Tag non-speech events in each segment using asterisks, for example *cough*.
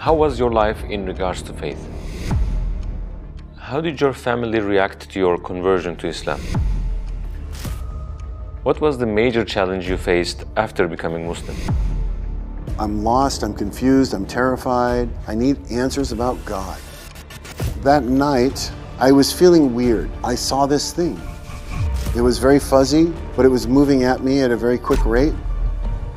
How was your life in regards to faith? How did your family react to your conversion to Islam? What was the major challenge you faced after becoming Muslim? I'm lost, I'm confused, I'm terrified. I need answers about God. That night, I was feeling weird. I saw this thing. It was very fuzzy, but it was moving at me at a very quick rate.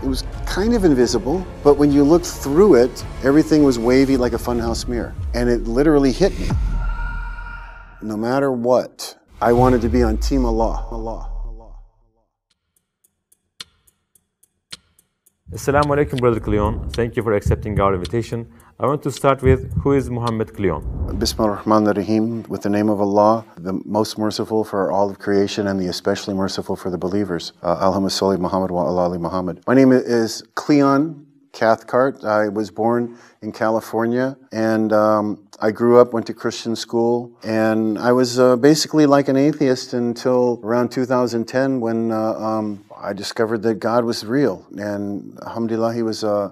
It was kind of invisible, but when you looked through it, everything was wavy like a funhouse mirror. And it literally hit me. No matter what, I wanted to be on Team Allah. Allah. Assalamu alaikum, Brother Cleon. Thank you for accepting our invitation. I want to start with who is Muhammad Cleon? Bismillah ar-Rahman ar-Rahim, with the name of Allah, the most merciful for all of creation and the especially merciful for the believers. Uh, Alhamdulillah salli Muhammad wa ala Muhammad. My name is Cleon Cathcart. I was born in California and um, I grew up, went to Christian school, and I was uh, basically like an atheist until around 2010 when uh, um, I discovered that God was real. And alhamdulillah, He was uh,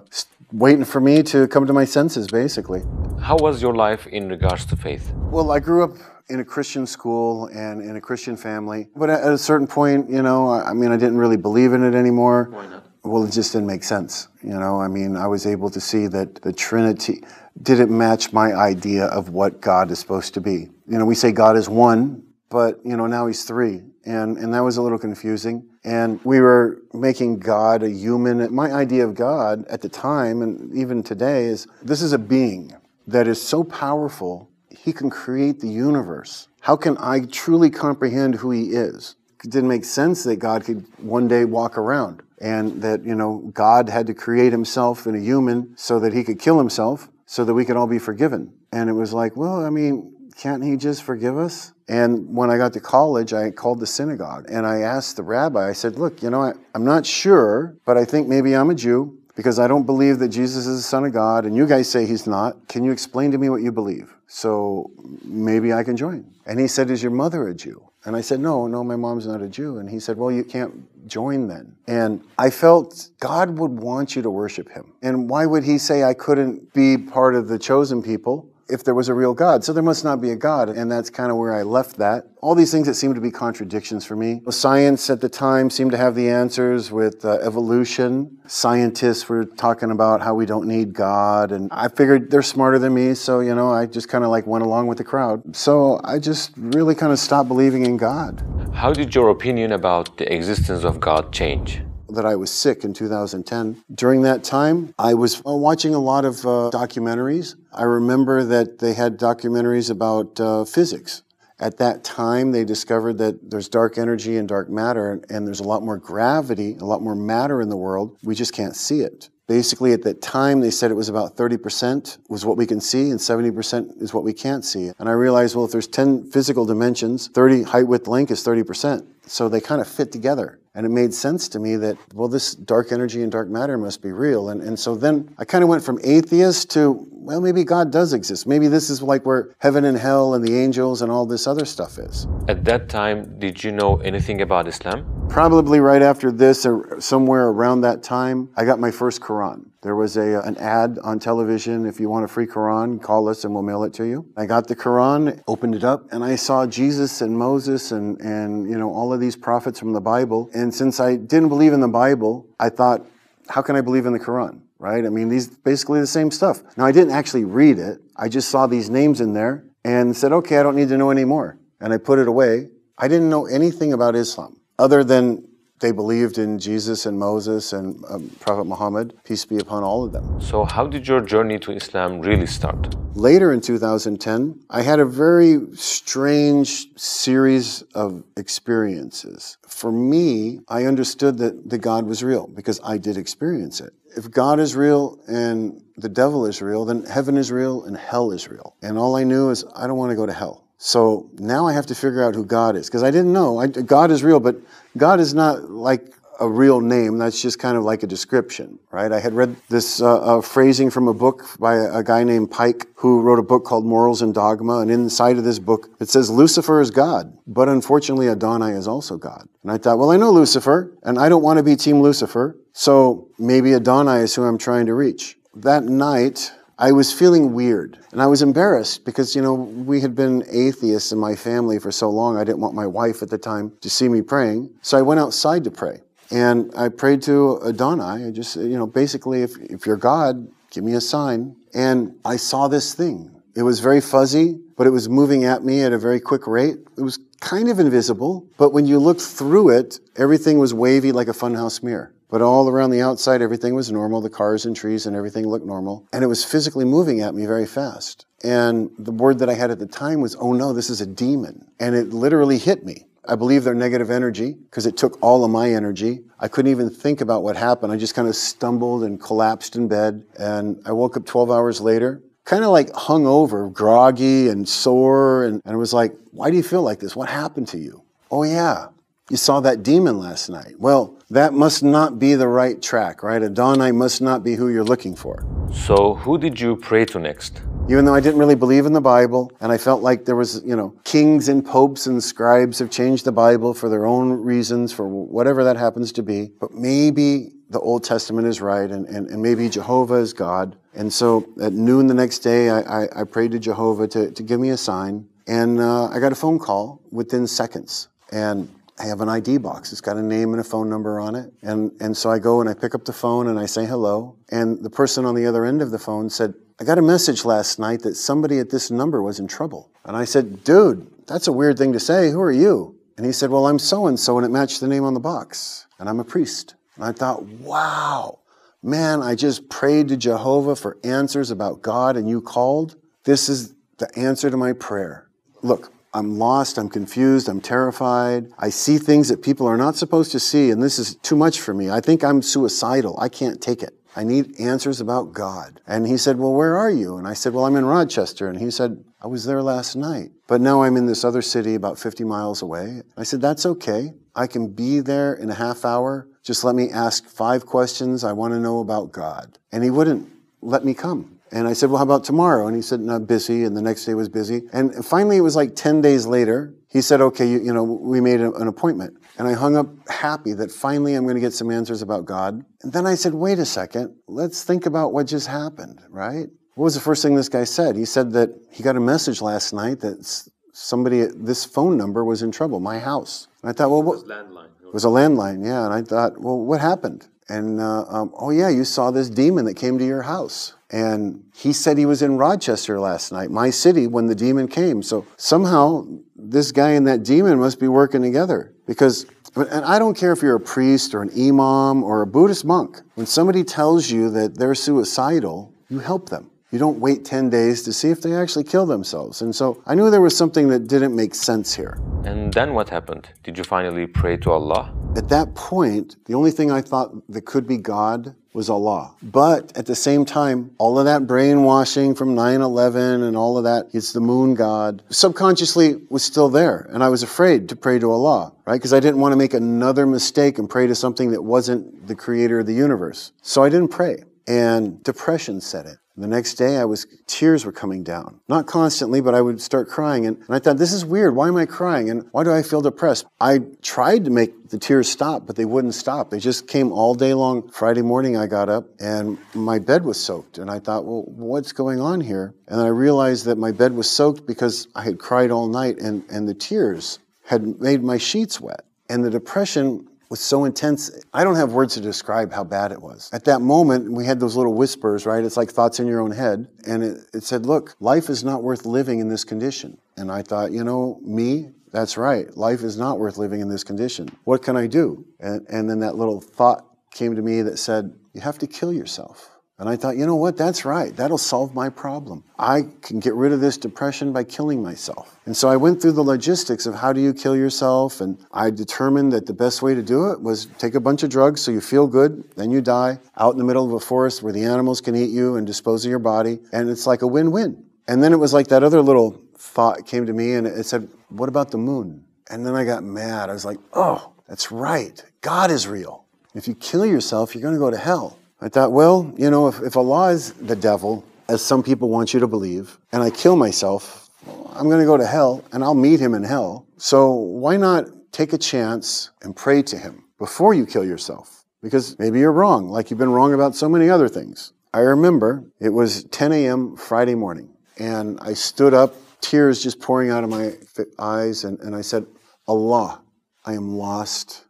waiting for me to come to my senses, basically. How was your life in regards to faith? Well, I grew up in a Christian school and in a Christian family. But at a certain point, you know, I mean, I didn't really believe in it anymore. Why not? Well, it just didn't make sense. You know, I mean, I was able to see that the Trinity didn't match my idea of what God is supposed to be. You know, we say God is one, but, you know, now he's three. And, and that was a little confusing. And we were making God a human. My idea of God at the time, and even today, is this is a being that is so powerful, he can create the universe. How can I truly comprehend who he is? It didn't make sense that God could one day walk around and that, you know, God had to create himself in a human so that he could kill himself so that we could all be forgiven. And it was like, well, I mean, can't he just forgive us? And when I got to college, I called the synagogue and I asked the rabbi, I said, look, you know, I, I'm not sure, but I think maybe I'm a Jew because I don't believe that Jesus is the Son of God, and you guys say he's not. Can you explain to me what you believe? So maybe I can join. And he said, Is your mother a Jew? And I said, No, no, my mom's not a Jew. And he said, Well, you can't join then. And I felt God would want you to worship him. And why would he say I couldn't be part of the chosen people? If there was a real God. So there must not be a God. And that's kind of where I left that. All these things that seemed to be contradictions for me. Science at the time seemed to have the answers with uh, evolution. Scientists were talking about how we don't need God. And I figured they're smarter than me. So, you know, I just kind of like went along with the crowd. So I just really kind of stopped believing in God. How did your opinion about the existence of God change? That I was sick in 2010. During that time, I was uh, watching a lot of uh, documentaries. I remember that they had documentaries about uh, physics. At that time, they discovered that there's dark energy and dark matter, and there's a lot more gravity, a lot more matter in the world. We just can't see it. Basically, at that time, they said it was about 30% was what we can see, and 70% is what we can't see. And I realized, well, if there's 10 physical dimensions, 30 height, width, length is 30%. So they kind of fit together. And it made sense to me that, well, this dark energy and dark matter must be real. And, and so then I kind of went from atheist to, well, maybe God does exist. Maybe this is like where heaven and hell and the angels and all this other stuff is. At that time, did you know anything about Islam? Probably right after this, or somewhere around that time, I got my first Quran. There was a, an ad on television. If you want a free Quran, call us and we'll mail it to you. I got the Quran, opened it up, and I saw Jesus and Moses and, and you know all of these prophets from the Bible. And since I didn't believe in the Bible, I thought, how can I believe in the Quran? Right? I mean, these basically the same stuff. Now I didn't actually read it. I just saw these names in there and said, okay, I don't need to know anymore. And I put it away. I didn't know anything about Islam other than they believed in Jesus and Moses and um, Prophet Muhammad, peace be upon all of them. So, how did your journey to Islam really start? Later in 2010, I had a very strange series of experiences. For me, I understood that the God was real because I did experience it. If God is real and the devil is real, then heaven is real and hell is real. And all I knew is I don't want to go to hell. So now I have to figure out who God is because I didn't know. I, God is real, but God is not like a real name. That's just kind of like a description, right? I had read this uh, uh, phrasing from a book by a, a, guy named Pike who wrote a book called Morals and Dogma. And inside of this book, it says Lucifer is God, but unfortunately Adonai is also God. And I thought, well, I know Lucifer, and I don't want to be Team Lucifer, so maybe Adonai is who I'm trying to reach. That night, I was feeling weird and I was embarrassed because, you know, we had been atheists in my family for so long. I didn't want my wife at the time to see me praying. So I went outside to pray. And I prayed to Adonai. I just, you know, basically, if, if you're God, give me a sign. And I saw this thing. It was very fuzzy, but it was moving at me at a very quick rate. It was kind of invisible, but when you looked through it, everything was wavy like a funhouse mirror. But all around the outside, everything was normal. The cars and trees and everything looked normal. And it was physically moving at me very fast. And the word that I had at the time was, oh no, this is a demon. And it literally hit me. I believe they're negative energy because it took all of my energy. I couldn't even think about what happened. I just kind of stumbled and collapsed in bed. And I woke up 12 hours later, kind of like hung over, groggy and sore. And, and I was like, why do you feel like this? What happened to you? Oh, yeah, you saw that demon last night. Well, that must not be the right track, right? Adonai must not be who you're looking for. So, who did you pray to next? even though I didn't really believe in the Bible, and I felt like there was, you know, kings and popes and scribes have changed the Bible for their own reasons, for whatever that happens to be. But maybe the Old Testament is right, and, and, and maybe Jehovah is God. And so at noon the next day, I, I, I prayed to Jehovah to, to give me a sign, and uh, I got a phone call within seconds. And I have an ID box. It's got a name and a phone number on it. And, and so I go and I pick up the phone and I say hello. And the person on the other end of the phone said, I got a message last night that somebody at this number was in trouble. And I said, Dude, that's a weird thing to say. Who are you? And he said, Well, I'm so and so, and it matched the name on the box. And I'm a priest. And I thought, Wow, man, I just prayed to Jehovah for answers about God, and you called. This is the answer to my prayer. Look, I'm lost, I'm confused, I'm terrified. I see things that people are not supposed to see, and this is too much for me. I think I'm suicidal. I can't take it. I need answers about God. And he said, Well, where are you? And I said, Well, I'm in Rochester. And he said, I was there last night. But now I'm in this other city about 50 miles away. I said, That's okay. I can be there in a half hour. Just let me ask five questions I want to know about God. And he wouldn't let me come. And I said, Well, how about tomorrow? And he said, No, busy. And the next day was busy. And finally, it was like 10 days later. He said, Okay, you, you know, we made an appointment. And I hung up happy that finally I'm going to get some answers about God. And then I said, wait a second, let's think about what just happened, right? What was the first thing this guy said? He said that he got a message last night that somebody at this phone number was in trouble, my house. And I thought, well, what? It was landline. It was a landline, yeah. And I thought, well, what happened? And, uh, um, oh, yeah, you saw this demon that came to your house. And he said he was in Rochester last night, my city, when the demon came. So somehow this guy and that demon must be working together. Because, and I don't care if you're a priest or an imam or a Buddhist monk, when somebody tells you that they're suicidal, you help them. You don't wait 10 days to see if they actually kill themselves. And so I knew there was something that didn't make sense here. And then what happened? Did you finally pray to Allah? At that point, the only thing I thought that could be God was Allah. But at the same time, all of that brainwashing from 9 11 and all of that, it's the moon God, subconsciously was still there. And I was afraid to pray to Allah, right? Because I didn't want to make another mistake and pray to something that wasn't the creator of the universe. So I didn't pray. And depression set in. The next day, I was tears were coming down. Not constantly, but I would start crying, and, and, I thought, "This is weird. Why am I crying? And why do I feel depressed?" I tried to make the tears stop, but they wouldn't stop. They just came all day long. Friday morning, I got up, and my bed was soaked, and I thought, "Well, what's going on here?" And I realized that my bed was soaked because I had cried all night, and and the tears had made my sheets wet, and the depression was so intense. I don't have words to describe how bad it was. At that moment, we had those little whispers, right? It's like thoughts in your own head. And it, it said, look, life is not worth living in this condition. And I thought, you know, me, that's right. Life is not worth living in this condition. What can I do? And, and then that little thought came to me that said, you have to kill yourself. And I thought, you know what? That's right. That'll solve my problem. I can get rid of this depression by killing myself. And so I went through the logistics of how do you kill yourself. And I determined that the best way to do it was take a bunch of drugs so you feel good, then you die out in the middle of a forest where the animals can eat you and dispose of your body. And it's like a win win. And then it was like that other little thought came to me and it said, what about the moon? And then I got mad. I was like, oh, that's right. God is real. If you kill yourself, you're going to go to hell. I thought, well, you know, if, if Allah is the devil, as some people want you to believe, and I kill myself, I'm going to go to hell and I'll meet him in hell. So why not take a chance and pray to him before you kill yourself? Because maybe you're wrong, like you've been wrong about so many other things. I remember it was 10 a.m. Friday morning, and I stood up, tears just pouring out of my eyes, and, and I said, Allah, I am lost.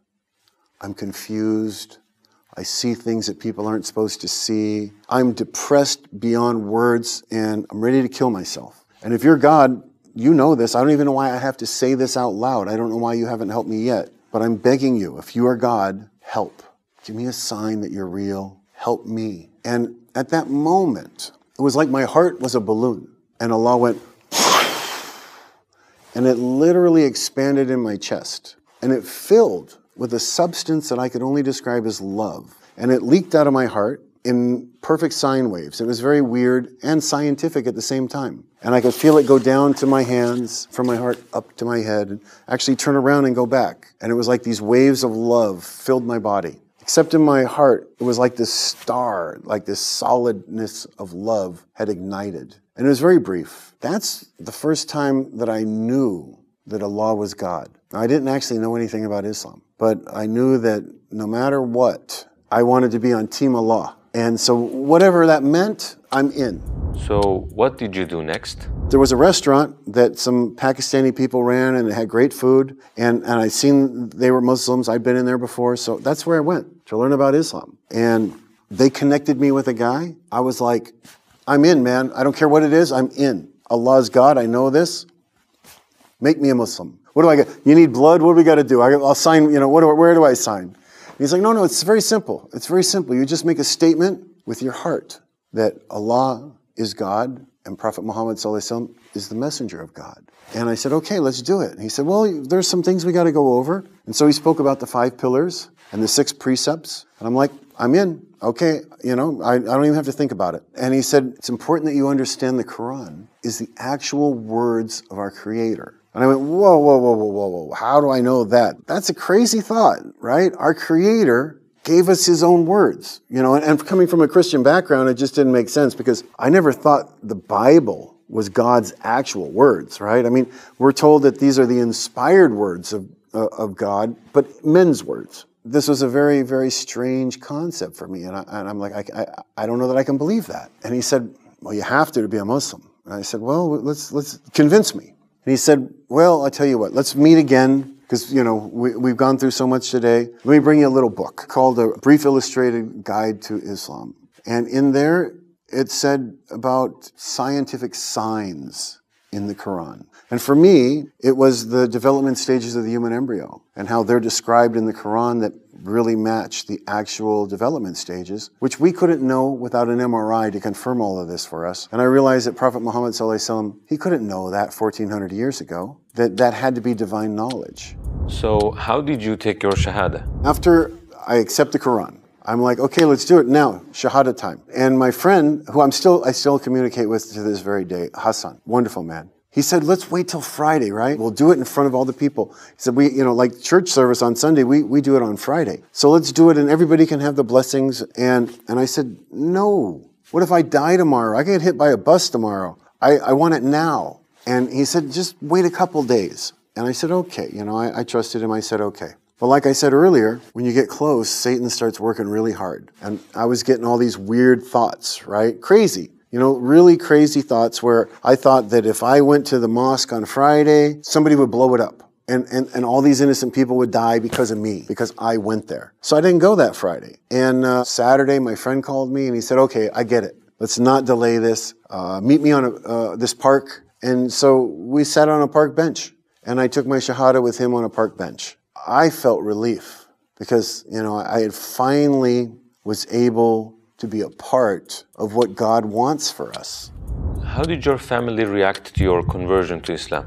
I'm confused. I see things that people aren't supposed to see. I'm depressed beyond words, and I'm ready to kill myself. And if you're God, you know this. I don't even know why I have to say this out loud. I don't know why you haven't helped me yet. But I'm begging you, if you are God, help. Give me a sign that you're real. Help me. And at that moment, it was like my heart was a balloon, and Allah went, and it literally expanded in my chest, and it filled with a substance that I could only describe as love. And it leaked out of my heart in perfect sine waves. It was very weird and scientific at the same time. And I could feel it go down to my hands, from my heart up to my head, and actually turn around and go back. And it was like these waves of love filled my body. Except in my heart, it was like this star, like this solidness of love had ignited. And it was very brief. That's the first time that I knew that Allah was God. Now, I didn't actually know anything about Islam, but I knew that no matter what, I wanted to be on Team Allah. And so, whatever that meant, I'm in. So, what did you do next? There was a restaurant that some Pakistani people ran and it had great food. And, and I'd seen they were Muslims. I'd been in there before. So that's where I went to learn about Islam. And they connected me with a guy. I was like, I'm in, man. I don't care what it is. I'm in. Allah's God. I know this. Make me a Muslim. What do I get? You need blood? What do we got to do? I, will sign, you know, what do, where do I sign? he's like, no, no, it's very simple. It's very simple. You just make a statement with your heart that Allah is God and Prophet Muhammad is the messenger of God. And I said, okay, let's do it. And he said, well, there's some things we got to go over. And so he spoke about the five pillars and the six precepts. And I'm like, I'm in. Okay, you know, I, I don't even have to think about it. And he said, it's important that you understand the Quran is the actual words of our Creator. And I went, whoa, whoa, whoa, whoa, whoa, whoa. How do I know that? That's a crazy thought, right? Our Creator gave us his own words. You know, and, and, coming from a Christian background, it just didn't make sense because I never thought the Bible was God's actual words, right? I mean, we're told that these are the inspired words of, uh, of God, but men's words. This was a very, very strange concept for me. And, I, am like, I, I, I don't know that I can believe that. And he said, well, you have to to be a Muslim. And I said, well, let's, let's convince me. And he said, well, I'll tell you what, let's meet again because you know we, we've gone through so much today. Let me bring you a little book called A Brief Illustrated Guide to Islam, and in there it said about scientific signs in the Quran. And for me, it was the development stages of the human embryo and how they're described in the Quran that really match the actual development stages, which we couldn't know without an MRI to confirm all of this for us. And I realized that Prophet Muhammad, he couldn't know that 1400 years ago, that that had to be divine knowledge. So, how did you take your Shahada? After I accept the Quran, I'm like, okay, let's do it now. Shahada time. And my friend, who I'm still, I still communicate with to this very day, Hassan, wonderful man. He said, let's wait till Friday, right? We'll do it in front of all the people. He said, we, you know, like church service on Sunday, we, we do it on Friday. So let's do it and everybody can have the blessings. And, and I said, no. What if I die tomorrow? I get hit by a bus tomorrow. I, I want it now. And he said, just wait a couple days. And I said, okay. You know, I, I trusted him. I said, okay. But like I said earlier, when you get close, Satan starts working really hard. And I was getting all these weird thoughts, right? Crazy. You know, really crazy thoughts where I thought that if I went to the mosque on Friday, somebody would blow it up. And, and, and all these innocent people would die because of me, because I went there. So I didn't go that Friday. And uh, Saturday, my friend called me and he said, okay, I get it. Let's not delay this. Uh, meet me on a, uh, this park. And so we sat on a park bench and I took my Shahada with him on a park bench. I felt relief because, you know, I had finally was able to be a part of what God wants for us. How did your family react to your conversion to Islam?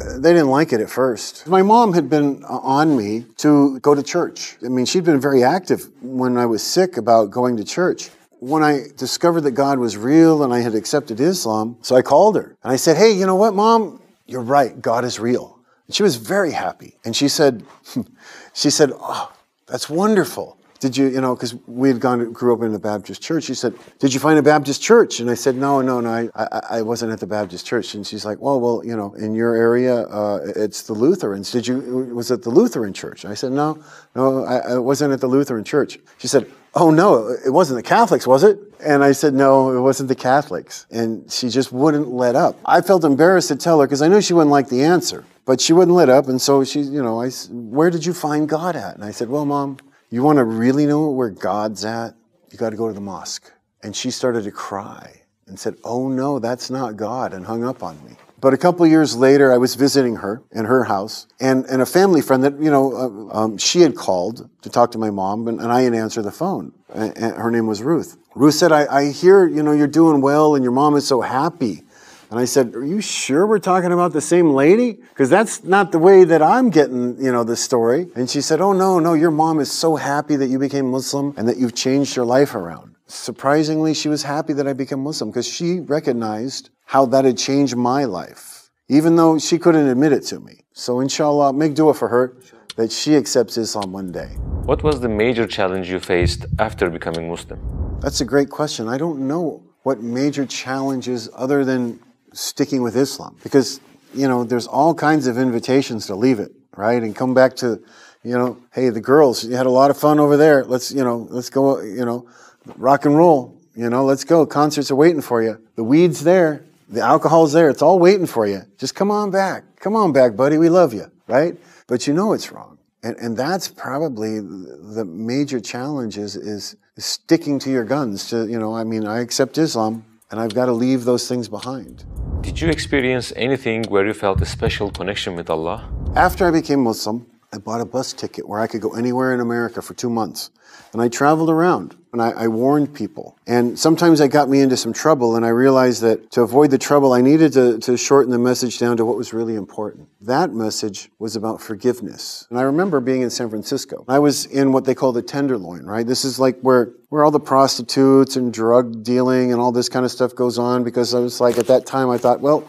Uh, they didn't like it at first. My mom had been uh, on me to go to church. I mean, she'd been very active when I was sick about going to church. When I discovered that God was real and I had accepted Islam, so I called her and I said, Hey, you know what, mom? You're right. God is real. And she was very happy. And she said, *laughs* she said, Oh, that's wonderful did you, you know, because we had gone, grew up in a Baptist church. She said, did you find a Baptist church? And I said, no, no, no, I, I, I wasn't at the Baptist church. And she's like, well, well, you know, in your area, uh, it's the Lutherans. Did you, was it the Lutheran church? I said, no, no, I, I wasn't at the Lutheran church. She said, Oh, no, it wasn't the Catholics, was it? And I said, No, it wasn't the Catholics. And she just wouldn't let up. I felt embarrassed to tell her because I knew she wouldn't like the answer, but she wouldn't let up. And so she, you know, I, where did you find God at? And I said, Well, mom, you want to really know where God's at? You got to go to the mosque. And she started to cry and said, Oh, no, that's not God, and hung up on me. But a couple years later, I was visiting her in her house, and, and a family friend that, you know, uh, um, she had called to talk to my mom, and, and I had answered the phone. And, and her name was Ruth. Ruth said, I, I hear, you know, you're doing well, and your mom is so happy. And I said, Are you sure we're talking about the same lady? Because that's not the way that I'm getting, you know, the story. And she said, Oh, no, no, your mom is so happy that you became Muslim and that you've changed your life around. Surprisingly, she was happy that I became Muslim because she recognized how that had changed my life, even though she couldn't admit it to me. So, inshallah, make dua for her that she accepts Islam one day. What was the major challenge you faced after becoming Muslim? That's a great question. I don't know what major challenges other than sticking with Islam because you know there's all kinds of invitations to leave it, right? And come back to you know, hey, the girls, you had a lot of fun over there. Let's, you know, let's go, you know, rock and roll. You know, let's go. Concerts are waiting for you. The weed's there. The alcohol's there. It's all waiting for you. Just come on back. Come on back, buddy. We love you, right? But you know it's wrong. And, and that's probably the major challenge is, is sticking to your guns to, you know, I mean, I accept Islam and I've got to leave those things behind. Did you experience anything where you felt a special connection with Allah? After I became Muslim, I bought a bus ticket where I could go anywhere in America for two months. And I traveled around and I, I, warned people. And sometimes that got me into some trouble. And I realized that to avoid the trouble, I needed to, to shorten the message down to what was really important. That message was about forgiveness. And I remember being in San Francisco. I was in what they call the Tenderloin, right? This is like where, where all the prostitutes and drug dealing and all this kind of stuff goes on because I was like, at that time, I thought, well,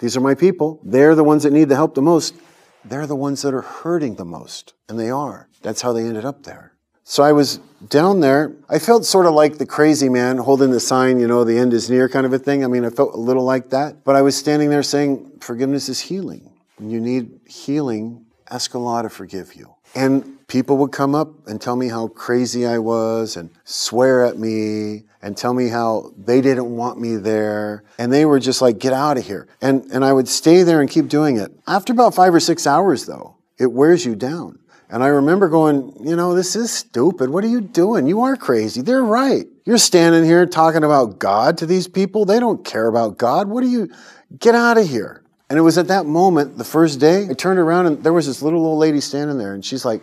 these are my people. They're the ones that need the help the most. They're the ones that are hurting the most. And they are. That's how they ended up there. So I was down there. I felt sort of like the crazy man holding the sign, you know, the end is near kind of a thing. I mean, I felt a little like that. But I was standing there saying, forgiveness is healing. When you need healing, ask Allah to forgive you. And people would come up and tell me how crazy I was and swear at me and tell me how they didn't want me there. And they were just like, get out of here. And, and I would stay there and keep doing it. After about five or six hours, though, it wears you down. And I remember going, you know, this is stupid. What are you doing? You are crazy. They're right. You're standing here talking about God to these people. They don't care about God. What are you? Get out of here. And it was at that moment, the first day, I turned around and there was this little old lady standing there and she's like,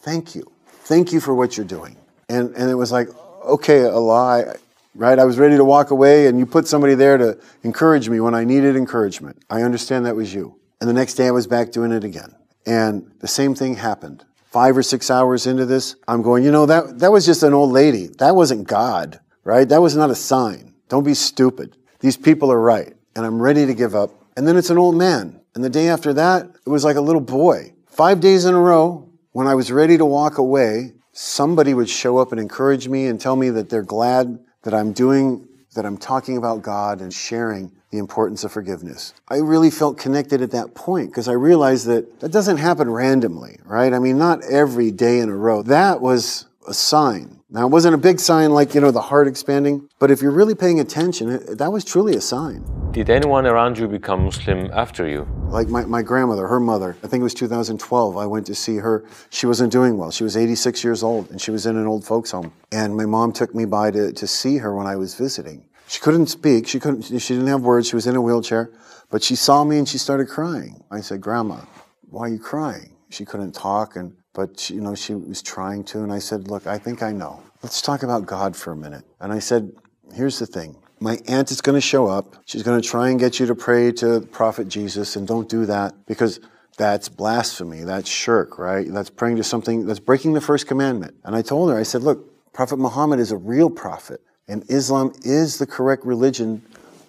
thank you. Thank you for what you're doing. And, and it was like, okay, Allah, right? I was ready to walk away and you put somebody there to encourage me when I needed encouragement. I understand that was you. And the next day I was back doing it again. And the same thing happened. Five or six hours into this, I'm going, you know, that, that was just an old lady. That wasn't God, right? That was not a sign. Don't be stupid. These people are right. And I'm ready to give up. And then it's an old man. And the day after that, it was like a little boy. Five days in a row, when I was ready to walk away, somebody would show up and encourage me and tell me that they're glad that I'm doing, that I'm talking about God and sharing the importance of forgiveness. I really felt connected at that point because I realized that that doesn't happen randomly, right? I mean, not every day in a row. That was a sign. Now, it wasn't a big sign like, you know, the heart expanding, but if you're really paying attention, that was truly a sign. Did anyone around you become Muslim after you? Like my, my grandmother, her mother, I think it was 2012, I went to see her. She wasn't doing well. She was 86 years old and she was in an old folks home. And my mom took me by to, to see her when I was visiting. She couldn't speak. She couldn't. She didn't have words. She was in a wheelchair, but she saw me and she started crying. I said, "Grandma, why are you crying?" She couldn't talk, and but she, you know she was trying to. And I said, "Look, I think I know. Let's talk about God for a minute." And I said, "Here's the thing. My aunt is going to show up. She's going to try and get you to pray to Prophet Jesus, and don't do that because." That's blasphemy. That's shirk, right? That's praying to something that's breaking the first commandment. And I told her, I said, look, Prophet Muhammad is a real prophet. And Islam is the correct religion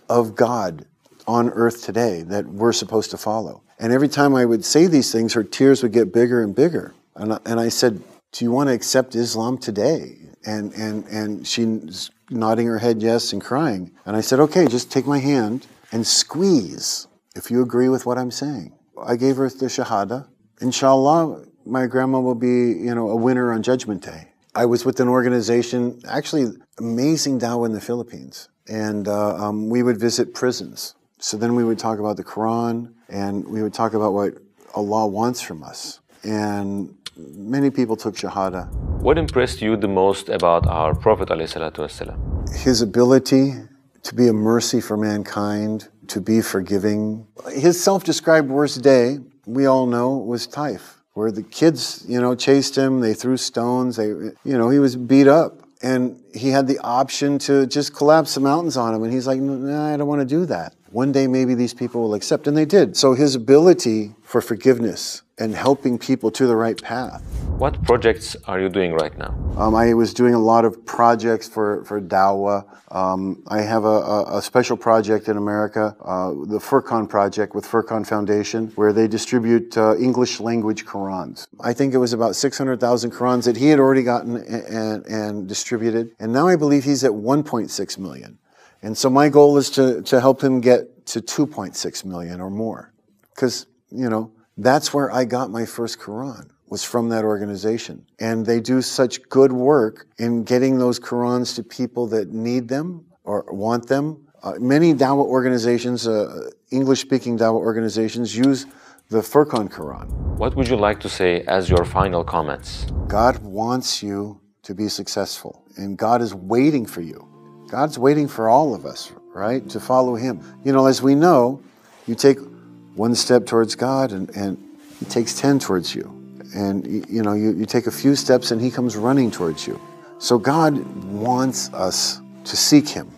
of God on earth today that we're supposed to follow. And every time I would say these things, her tears would get bigger and bigger. And I, and I said, Do you want to accept Islam today? And, and, and she's nodding her head yes and crying. And I said, Okay, just take my hand and squeeze if you agree with what I'm saying. I gave her the Shahada. Inshallah, my grandma will be, you know, a winner on Judgment Day. I was with an organization, actually amazing Dawah in the Philippines, and uh, um, we would visit prisons. So then we would talk about the Quran, and we would talk about what Allah wants from us. And many people took Shahada. What impressed you the most about our Prophet ﷺ? His ability to be a mercy for mankind, to be forgiving. His self described worst day, we all know, was Taif, where the kids, you know, chased him, they threw stones, they, you know, he was beat up. And he had the option to just collapse the mountains on him. And he's like, nah, I don't want to do that. One day maybe these people will accept. And they did. So his ability for forgiveness and helping people to the right path. What projects are you doing right now? Um, I was doing a lot of projects for, for Dawah. Um, I have a, a, a, special project in America, uh, the Furqan Project with Furqan Foundation, where they distribute uh, English language Qurans. I think it was about 600,000 Qurans that he had already gotten and, and, and distributed. And now I believe he's at 1.6 million. And so my goal is to, to help him get to 2.6 million or more. Because, you know, that's where I got my first Quran, was from that organization. And they do such good work in getting those Qurans to people that need them or want them. Uh, many Dawah organizations, uh, English speaking Dawah organizations, use the Furqan Quran. What would you like to say as your final comments? God wants you to be successful, and God is waiting for you. God's waiting for all of us, right, to follow Him. You know, as we know, you take one step towards God and, and he takes 10 towards you. And, you know, you, you take a few steps and he comes running towards you. So God wants us to seek him.